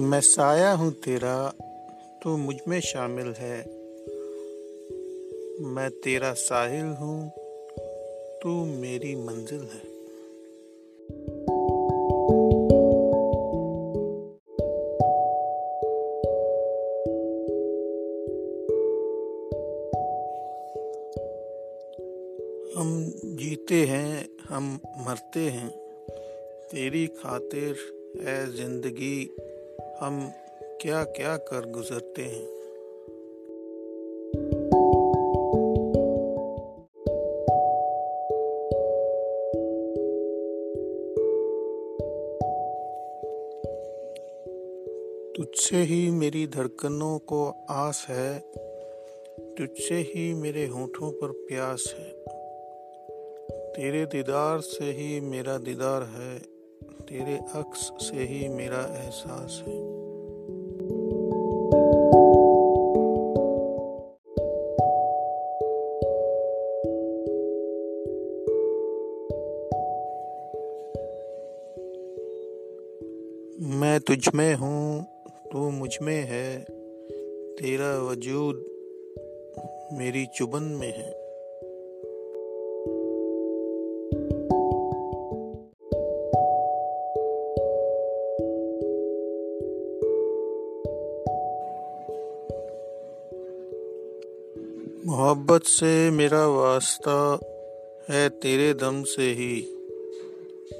मैं साया हूँ तेरा, तू मुझमें शामिल है। मैं तेरा साहिल हूँ, तू मेरी मंजिल है। हम जीते हैं, हम मरते हैं, तेरी खातिर ए ज़िंदगी। हम क्या क्या कर गुजरते हैं। तुझसे ही मेरी धड़कनों को आस है, तुझसे ही मेरे होठों पर प्यास है। तेरे दीदार से ही मेरा दीदार है। तेरे अक्स से ही मेरा एहसास है। मैं तुझ में हूँ, तू मुझमें है, तेरा वजूद मेरी चुबन में है। मोहब्बत से मेरा वास्ता है तेरे दम से ही।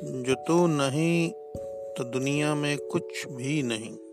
जो तू नहीं तो दुनिया में कुछ भी नहीं।